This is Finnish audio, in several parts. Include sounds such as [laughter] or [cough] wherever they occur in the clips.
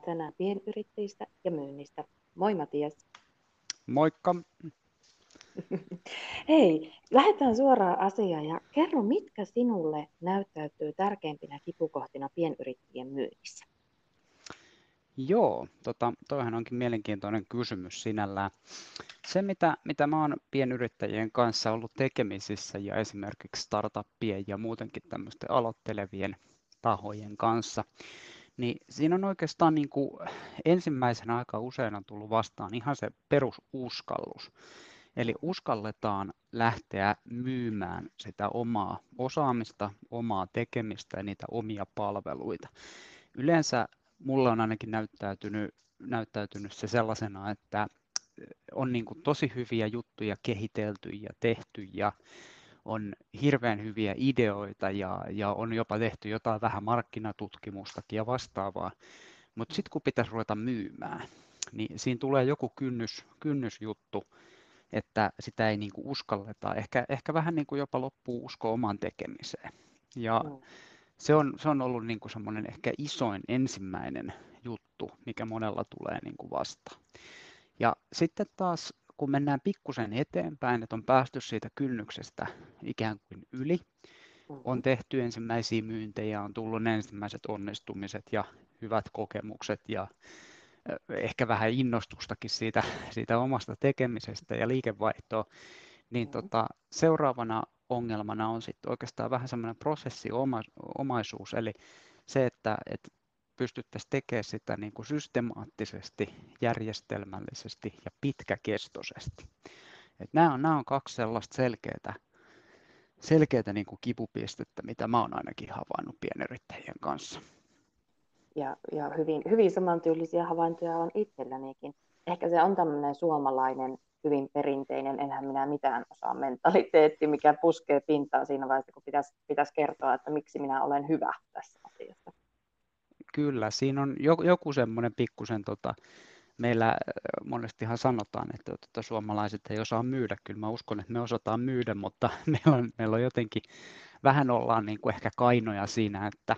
puhutaan tänään pienyrittäjistä ja myynnistä. Moi Matias. Moikka. [laughs] Hei, lähdetään suoraan asiaan ja kerro, mitkä sinulle näyttäytyy tärkeimpinä kipukohtina pienyrittäjien myynnissä? Joo, tota, toihan onkin mielenkiintoinen kysymys sinällään. Se, mitä, mitä mä oon pienyrittäjien kanssa ollut tekemisissä ja esimerkiksi startuppien ja muutenkin tämmöisten aloittelevien tahojen kanssa, niin siinä on oikeastaan niin kuin ensimmäisenä aika usein on tullut vastaan ihan se perususkallus. Eli uskalletaan lähteä myymään sitä omaa osaamista, omaa tekemistä ja niitä omia palveluita. Yleensä mulle on ainakin näyttäytynyt, näyttäytynyt se sellaisena, että on niin kuin tosi hyviä juttuja kehitelty ja tehty ja on hirveän hyviä ideoita ja, ja on jopa tehty jotain vähän markkinatutkimustakin ja vastaavaa. Mutta sitten kun pitäisi ruveta myymään, niin siinä tulee joku kynnys, kynnysjuttu, että sitä ei niinku uskalleta. Ehkä, ehkä vähän niin kuin jopa loppuu usko omaan tekemiseen. Ja mm. se, on, se on ollut niinku semmoinen ehkä isoin ensimmäinen juttu, mikä monella tulee niinku vastaan. Ja sitten taas kun mennään pikkusen eteenpäin, että on päästy siitä kynnyksestä ikään kuin yli, on mm-hmm. tehty ensimmäisiä myyntejä, on tullut ensimmäiset onnistumiset ja hyvät kokemukset ja ehkä vähän innostustakin siitä, siitä omasta tekemisestä ja liikevaihtoa, niin mm-hmm. tota, seuraavana ongelmana on sitten oikeastaan vähän semmoinen prosessiomaisuus, eli se, että, että pystyttäisiin tekemään sitä niin kuin systemaattisesti, järjestelmällisesti ja pitkäkestoisesti. Et nämä, on, nämä on kaksi sellaista selkeää, selkeää niin kuin kipupistettä, mitä mä olen ainakin havainnut pienyrittäjien kanssa. Ja, ja hyvin, hyvin samantyylisiä havaintoja on itsellänikin. Ehkä se on tämmöinen suomalainen, hyvin perinteinen, enhän minä mitään osaa mentaliteetti, mikä puskee pintaa siinä vaiheessa, kun pitäisi, pitäisi kertoa, että miksi minä olen hyvä tässä asiassa. Kyllä, siinä on joku semmoinen pikkusen, tota, meillä äh, monestihan sanotaan, että tota, suomalaiset ei osaa myydä. Kyllä mä uskon, että me osataan myydä, mutta [laughs] meillä on, meillä on jotenkin, vähän ollaan niin kuin ehkä kainoja siinä, että,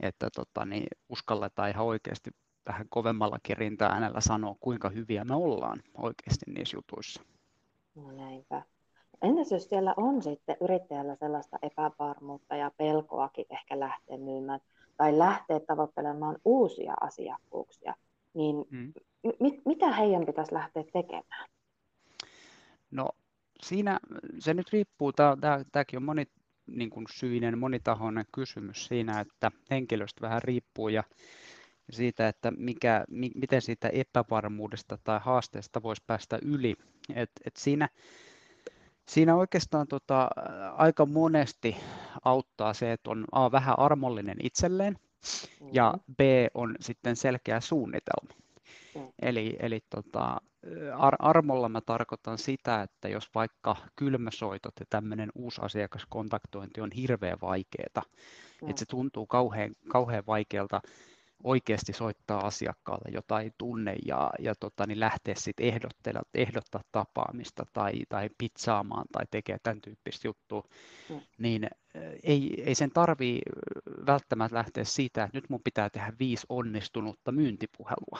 että tota, niin uskalletaan ihan oikeasti vähän kovemmalla äänellä sanoa, kuinka hyviä me ollaan oikeasti niissä jutuissa. No näinpä. Entäs jos siellä on sitten yrittäjällä sellaista epävarmuutta ja pelkoakin ehkä lähteä myymään, tai lähteä tavoittelemaan uusia asiakkuuksia, niin hmm. mit, mitä heidän pitäisi lähteä tekemään? No siinä se nyt riippuu, tämäkin on moni, niin kuin syinen, monitahoinen kysymys siinä, että henkilöstä vähän riippuu ja siitä, että mikä, mi, miten siitä epävarmuudesta tai haasteesta voisi päästä yli. Et, et siinä, Siinä oikeastaan tota, aika monesti auttaa se, että on A, vähän armollinen itselleen ja mm-hmm. B on sitten selkeä suunnitelma. Mm. Eli, eli tota, ar- armolla mä tarkoitan sitä, että jos vaikka kylmäsoitot ja tämmöinen uusi asiakaskontaktointi on hirveän vaikeaa, mm. että se tuntuu kauhean, kauhean vaikealta oikeasti soittaa asiakkaalle, jota ei tunne ja, ja tota, niin lähteä sitten ehdottaa, ehdottaa tapaamista tai, tai pizzaamaan tai tekee tämän tyyppistä juttua, mm. niin ei, ei sen tarvii välttämättä lähteä siitä, että nyt mun pitää tehdä viisi onnistunutta myyntipuhelua.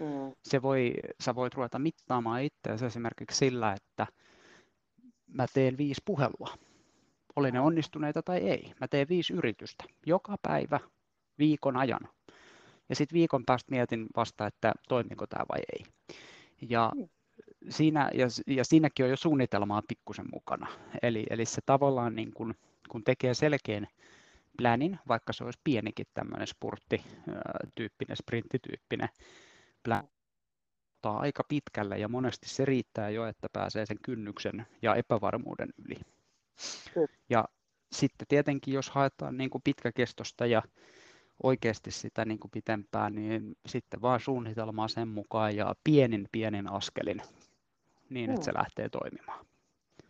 Mm. Se voi, sä voit ruveta mittaamaan itseäsi esimerkiksi sillä, että mä teen viisi puhelua. Oli ne onnistuneita tai ei. Mä teen viisi yritystä joka päivä viikon ajan ja sitten viikon päästä mietin vasta, että toimiko tämä vai ei. Ja, mm. siinä, ja, ja siinäkin on jo suunnitelmaa pikkusen mukana. Eli, eli se tavallaan niin kun, kun tekee selkeän planin, vaikka se olisi pienikin tämmöinen spurtti-tyyppinen, sprinttityyppinen plan, aika pitkälle ja monesti se riittää jo, että pääsee sen kynnyksen ja epävarmuuden yli. Ja sitten tietenkin, jos haetaan niin kuin pitkäkestosta ja oikeasti sitä niin kuin pitempään, niin sitten vaan suunnitelmaa sen mukaan ja pienin pienin askelin niin, että se lähtee toimimaan.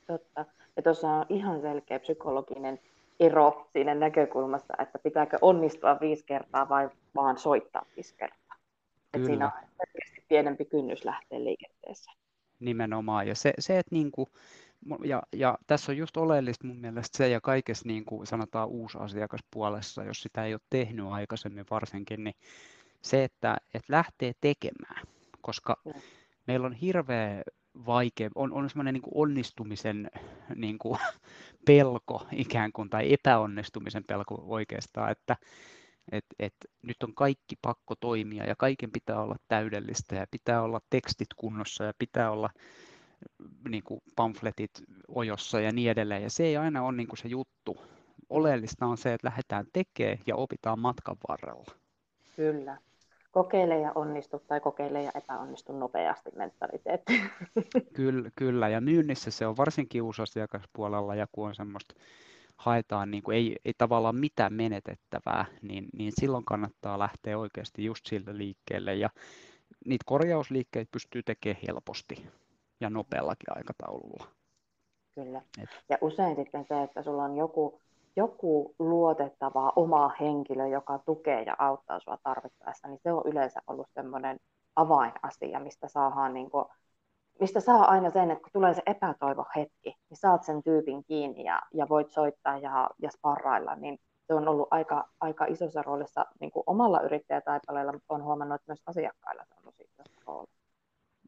Totta. Ja tuossa on ihan selkeä psykologinen ero siinä näkökulmassa, että pitääkö onnistua viisi kertaa vai vaan soittaa viisi kertaa. Että siinä on selkeästi pienempi kynnys lähteä liikenteeseen. Nimenomaan. Ja se, se että niin kuin, ja, ja tässä on just oleellista mun mielestä se, ja kaikessa niin kuin sanotaan asiakaspuolessa, jos sitä ei ole tehnyt aikaisemmin varsinkin, niin se, että, että lähtee tekemään, koska meillä on hirveä vaikea, on, on semmoinen niin onnistumisen niin kuin, [laughs] pelko ikään kuin, tai epäonnistumisen pelko oikeastaan, että et, et, nyt on kaikki pakko toimia ja kaiken pitää olla täydellistä ja pitää olla tekstit kunnossa ja pitää olla niin kuin pamfletit ojossa ja niin edelleen. Ja se ei aina ole niin kuin se juttu. Oleellista on se, että lähdetään tekemään ja opitaan matkan varrella. Kyllä kokeile ja onnistu tai kokeile ja epäonnistu nopeasti mentaliteetti. [laughs] Kyllä, kyllä, ja myynnissä se on varsinkin uusasiakaspuolella ja kun on semmoista haetaan niin kuin ei, ei tavallaan mitään menetettävää, niin, niin silloin kannattaa lähteä oikeasti just sille liikkeelle ja niitä korjausliikkeitä pystyy tekemään helposti ja nopeallakin aikataululla. Kyllä. Et. Ja usein sitten se, että sulla on joku joku luotettava oma henkilö, joka tukee ja auttaa sinua tarvittaessa, niin se on yleensä ollut semmoinen avainasia, mistä saadaan niin kuin, mistä saa aina sen, että kun tulee se epätoivo hetki, niin saat sen tyypin kiinni ja, ja voit soittaa ja, ja sparrailla, niin se on ollut aika, aika isossa roolissa niin kuin omalla yrittäjätaipaleella, mutta olen huomannut, että myös asiakkailla se on ollut isossa roolissa.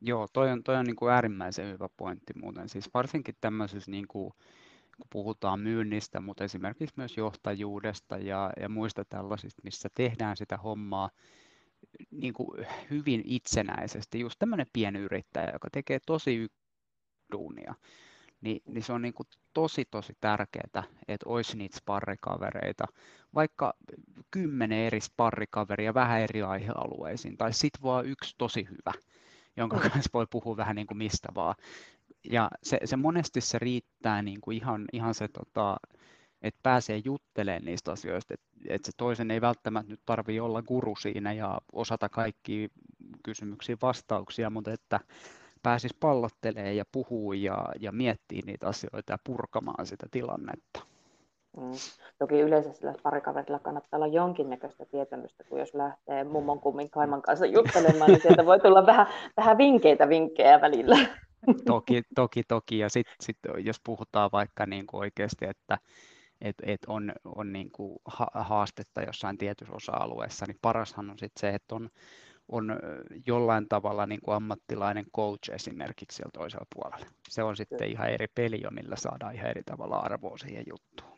Joo, toi on, toi on niin kuin äärimmäisen hyvä pointti muuten. Siis varsinkin tämmöisessä niin kuin, kun puhutaan myynnistä, mutta esimerkiksi myös johtajuudesta ja, ja muista tällaisista, missä tehdään sitä hommaa niin kuin hyvin itsenäisesti. Just tämmöinen pienyrittäjä, joka tekee tosi duunia, niin, niin se on niin kuin tosi tosi tärkeää, että olisi niitä sparrikavereita, vaikka kymmenen eri sparrikaveria vähän eri aihealueisiin, tai sitten vaan yksi tosi hyvä, jonka mm. kanssa voi puhua vähän niin kuin mistä vaan ja se, se monesti se riittää niin kuin ihan, ihan se, tota, että pääsee juttelemaan niistä asioista, että, että se toisen ei välttämättä nyt tarvitse olla guru siinä ja osata kaikki kysymyksiin vastauksia, mutta että pääsisi pallottelemaan ja puhuu ja, ja miettii niitä asioita ja purkamaan sitä tilannetta. Mm. Toki yleensä sillä parikaverilla kannattaa olla jonkinnäköistä tietämystä, kun jos lähtee mummon kummin kaiman kanssa juttelemaan, niin sieltä voi tulla vähän, vähän vinkkeitä vinkkejä välillä. Toki, toki, toki. Ja sitten sit, jos puhutaan vaikka niin kuin oikeasti, että et, et on, on niin kuin haastetta jossain tietyssä osa-alueessa, niin parashan on sitten se, että on, on jollain tavalla niin kuin ammattilainen coach esimerkiksi siellä toisella puolella. Se on sitten ihan eri peli, millä saadaan ihan eri tavalla arvoa siihen juttuun.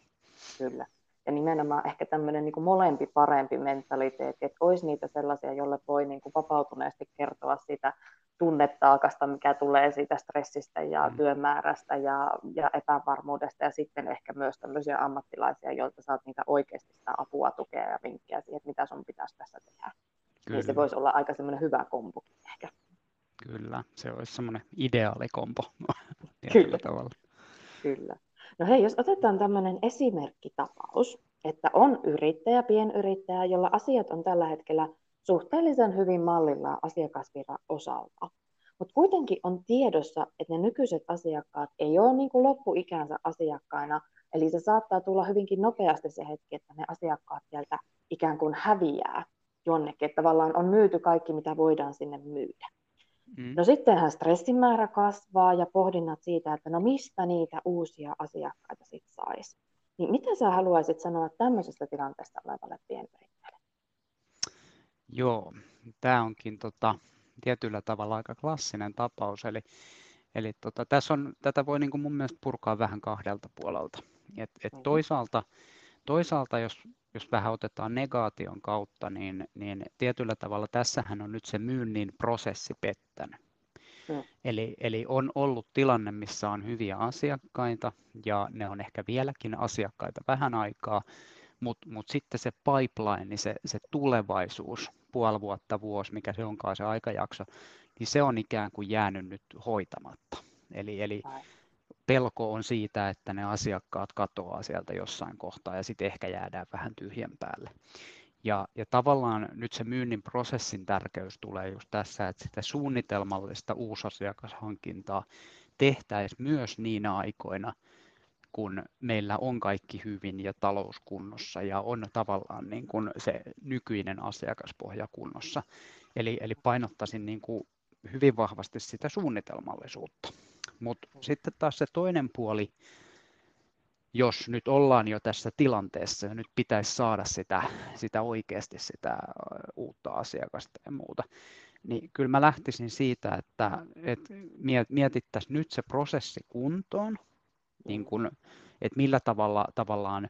Kyllä. Ja nimenomaan ehkä tämmöinen niin molempi parempi mentaliteetti, että olisi niitä sellaisia, jolle voi niin kuin vapautuneesti kertoa sitä tunnetaakasta, mikä tulee siitä stressistä ja mm. työmäärästä ja, ja epävarmuudesta ja sitten ehkä myös tämmöisiä ammattilaisia, joilta saat niitä oikeasti sitä apua, tukea ja vinkkejä siihen, että mitä sun pitäisi tässä tehdä. Kyllä. Niin se voisi olla aika semmoinen hyvä kombo ehkä. Kyllä, se olisi semmoinen ideaalikompo [laughs] Kyllä. tavalla. Kyllä. No hei, jos otetaan tämmöinen esimerkkitapaus, että on yrittäjä, pienyrittäjä, jolla asiat on tällä hetkellä suhteellisen hyvin mallillaan asiakasvirran osalta. Mutta kuitenkin on tiedossa, että ne nykyiset asiakkaat ei ole niin kuin loppuikänsä asiakkaina, eli se saattaa tulla hyvinkin nopeasti se hetki, että ne asiakkaat sieltä ikään kuin häviää jonnekin, että tavallaan on myyty kaikki, mitä voidaan sinne myydä. Mm. No sittenhän stressin määrä kasvaa ja pohdinnat siitä, että no mistä niitä uusia asiakkaita sitten saisi. Niin mitä sä haluaisit sanoa tämmöisestä tilanteesta olevalle pienyrittäjälle? Joo, tämä onkin tota, tietyllä tavalla aika klassinen tapaus. Eli, eli tota, tässä on, tätä voi niin kuin mun mielestä purkaa vähän kahdelta puolelta. Et, et mm-hmm. toisaalta, toisaalta jos, jos vähän otetaan negaation kautta, niin, niin tietyllä tavalla tässähän on nyt se myynnin prosessi pettänyt. Mm. Eli, eli on ollut tilanne, missä on hyviä asiakkaita ja ne on ehkä vieläkin asiakkaita vähän aikaa, mutta mut sitten se pipeline, se, se tulevaisuus, puoli vuotta, vuosi, mikä se onkaan se aikajakso, niin se on ikään kuin jäänyt nyt hoitamatta. Eli, eli pelko on siitä, että ne asiakkaat katoaa sieltä jossain kohtaa ja sitten ehkä jäädään vähän tyhjän päälle. Ja, ja tavallaan nyt se myynnin prosessin tärkeys tulee just tässä, että sitä suunnitelmallista uusasiakashankintaa tehtäisiin myös niinä aikoina, kun meillä on kaikki hyvin ja talouskunnossa ja on tavallaan niin kuin se nykyinen asiakaspohja kunnossa. Eli, eli painottaisin niin kuin hyvin vahvasti sitä suunnitelmallisuutta. Mutta sitten taas se toinen puoli, jos nyt ollaan jo tässä tilanteessa ja nyt pitäisi saada sitä, sitä oikeasti sitä uutta asiakasta ja muuta, niin kyllä mä lähtisin siitä, että, että mietittäisiin nyt se prosessi kuntoon, niin kun, että millä tavalla tavallaan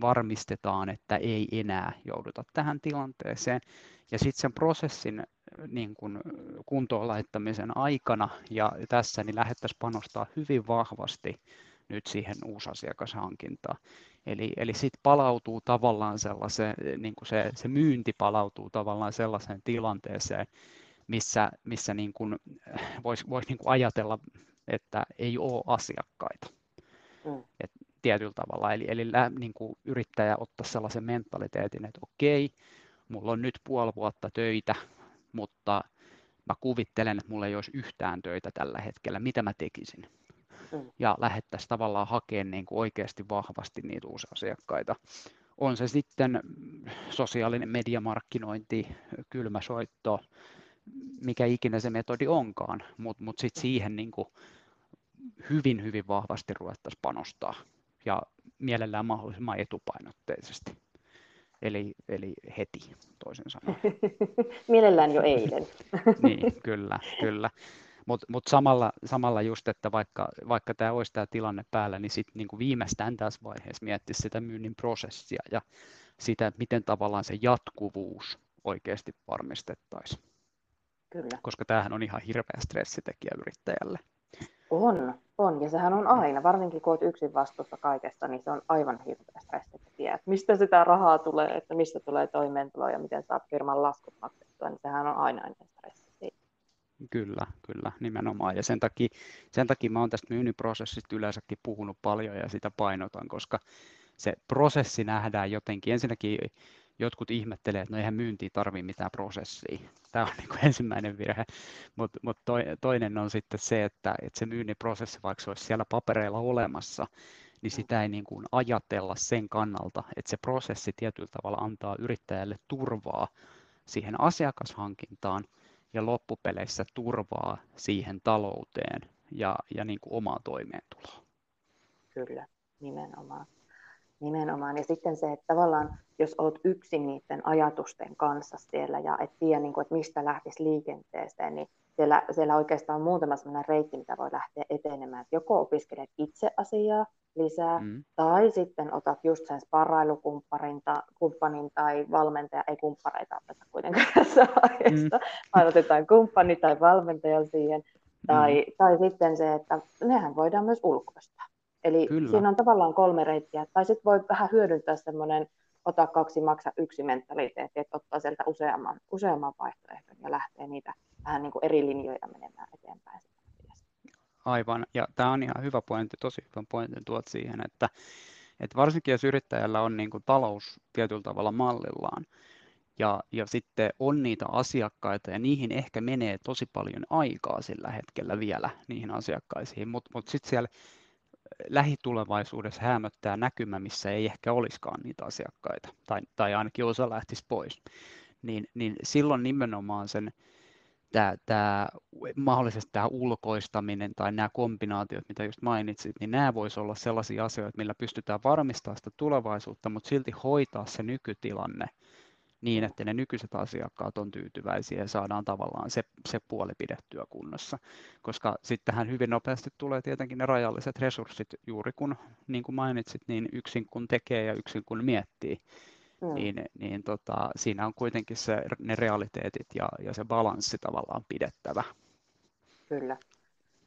varmistetaan, että ei enää jouduta tähän tilanteeseen. Ja sitten sen prosessin niin kun, kuntoon laittamisen aikana ja tässä niin lähdettäisiin panostaa hyvin vahvasti nyt siihen uusasiakashankintaan. Eli, eli sitten palautuu tavallaan sellaiseen, niin kuin se, se myynti palautuu tavallaan sellaiseen tilanteeseen, missä, missä niin kuin voisi vois niin kuin ajatella, että ei ole asiakkaita. Mm. Et tietyllä tavalla. Eli, eli niin kuin yrittäjä ottaa sellaisen mentaliteetin, että okei, mulla on nyt puoli vuotta töitä, mutta mä kuvittelen, että mulla ei olisi yhtään töitä tällä hetkellä. Mitä mä tekisin? Mm. Ja lähettäisiin tavallaan hakemaan niin kuin oikeasti vahvasti niitä uusia asiakkaita. On se sitten sosiaalinen mediamarkkinointi, kylmäsoitto, mikä ikinä se metodi onkaan, mutta mut sitten siihen niin kuin hyvin, hyvin vahvasti ruvettaisiin panostaa ja mielellään mahdollisimman etupainotteisesti. Eli, eli heti, toisin sanoen. [laughs] mielellään jo eilen. [laughs] niin, kyllä, kyllä. Mutta mut samalla, samalla just, että vaikka, vaikka tämä olisi tämä tilanne päällä, niin sitten niinku viimeistään tässä vaiheessa miettisi sitä myynnin prosessia ja sitä, miten tavallaan se jatkuvuus oikeasti varmistettaisiin. Kyllä. Koska tämähän on ihan hirveä stressitekijä yrittäjälle. On, on. Ja sehän on aina, varsinkin kun olet yksin vastuussa kaikesta, niin se on aivan hirveä stressitekijä. Että mistä sitä rahaa tulee, että mistä tulee toimeentulo ja miten saat firman laskut maksettua, niin sehän on aina ennen stressi. Kyllä, kyllä, nimenomaan. Ja sen takia, sen takia mä oon tästä myynnin prosessista yleensäkin puhunut paljon ja sitä painotan, koska se prosessi nähdään jotenkin. Ensinnäkin jotkut ihmettelee, että no eihän myyntiin tarvitse mitään prosessia. Tämä on [laughs] niin kuin ensimmäinen virhe, mutta mut toinen on sitten se, että, että se myynnin prosessi, vaikka se olisi siellä papereilla olemassa, niin sitä ei niin kuin ajatella sen kannalta, että se prosessi tietyllä tavalla antaa yrittäjälle turvaa siihen asiakashankintaan ja loppupeleissä turvaa siihen talouteen ja, ja niin kuin omaan toimeentuloon. Kyllä, nimenomaan. Nimenomaan. Ja sitten se, että tavallaan jos olet yksin niiden ajatusten kanssa siellä ja et tiedä, niin kuin, että mistä lähtisi liikenteeseen, niin siellä, siellä oikeastaan on muutama sellainen reitti, mitä voi lähteä etenemään. Että joko opiskelet itse asiaa lisää, mm. tai sitten otat just sen sparrailukumppanin kumppanin tai valmentaja, ei kumppareita oteta kuitenkaan [laughs] tässä vaiheessa, mm. vaan otetaan kumppani tai valmentaja siihen. Tai, mm. tai sitten se, että nehän voidaan myös ulkoistaa. Eli Kyllä. siinä on tavallaan kolme reittiä. Tai sitten voi vähän hyödyntää semmoinen ota kaksi, maksa yksi mentaliteetti, että ottaa sieltä useamman, useamman vaihtoehdon ja lähtee niitä vähän niin kuin eri linjoja menemään eteenpäin. Aivan, ja tämä on ihan hyvä pointti, tosi hyvä pointti tuot siihen, että, että varsinkin jos yrittäjällä on niin kuin talous tietyllä tavalla mallillaan, ja, ja sitten on niitä asiakkaita ja niihin ehkä menee tosi paljon aikaa sillä hetkellä vielä niihin asiakkaisiin, mutta mut sitten siellä lähitulevaisuudessa hämöttää näkymä, missä ei ehkä olisikaan niitä asiakkaita, tai, tai ainakin osa lähtisi pois, niin, niin silloin nimenomaan sen tämä, tämä, mahdollisesti tämä ulkoistaminen tai nämä kombinaatiot, mitä just mainitsit, niin nämä voisi olla sellaisia asioita, millä pystytään varmistamaan sitä tulevaisuutta, mutta silti hoitaa se nykytilanne niin, että ne nykyiset asiakkaat on tyytyväisiä ja saadaan tavallaan se, se puoli pidettyä kunnossa. Koska sittenhän hyvin nopeasti tulee tietenkin ne rajalliset resurssit, juuri kun, niin kuin mainitsit, niin yksin kun tekee ja yksin kun miettii, mm. niin, niin tota, siinä on kuitenkin se, ne realiteetit ja, ja se balanssi tavallaan pidettävä. Kyllä.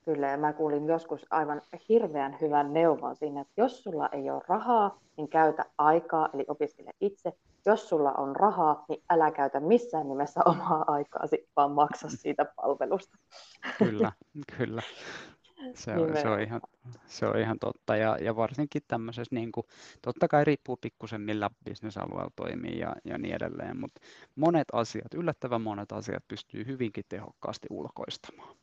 Kyllä, ja mä kuulin joskus aivan hirveän hyvän neuvon siinä, että jos sulla ei ole rahaa, niin käytä aikaa, eli opiskele itse. Jos sulla on rahaa, niin älä käytä missään nimessä omaa aikaasi, vaan maksa siitä palvelusta. Kyllä, kyllä. Se on, se on, ihan, se on ihan totta. Ja, ja varsinkin tämmöisessä, niin kuin, totta kai riippuu pikkusen millä bisnesalueella toimii ja, ja niin edelleen, mutta monet asiat, yllättävän monet asiat pystyy hyvinkin tehokkaasti ulkoistamaan.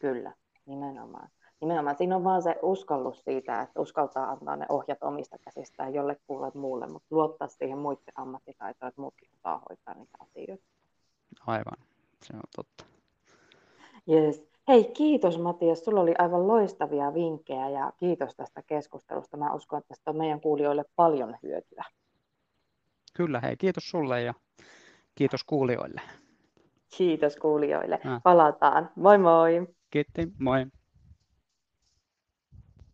Kyllä, nimenomaan. Nimenomaan siinä on vaan se uskallus siitä, että uskaltaa antaa ne ohjat omista käsistään jollekulle muulle, mutta luottaa siihen muiden ammattitaitoon, että muutkin osaa hoitaa niitä asioita. Aivan, se on totta. Yes. Hei, kiitos Matias. Sulla oli aivan loistavia vinkkejä ja kiitos tästä keskustelusta. Mä uskon, että tästä on meidän kuulijoille paljon hyötyä. Kyllä, hei, kiitos sulle ja kiitos kuulijoille. Kiitos kuulijoille. Palataan. Moi moi. Kiitti, moi.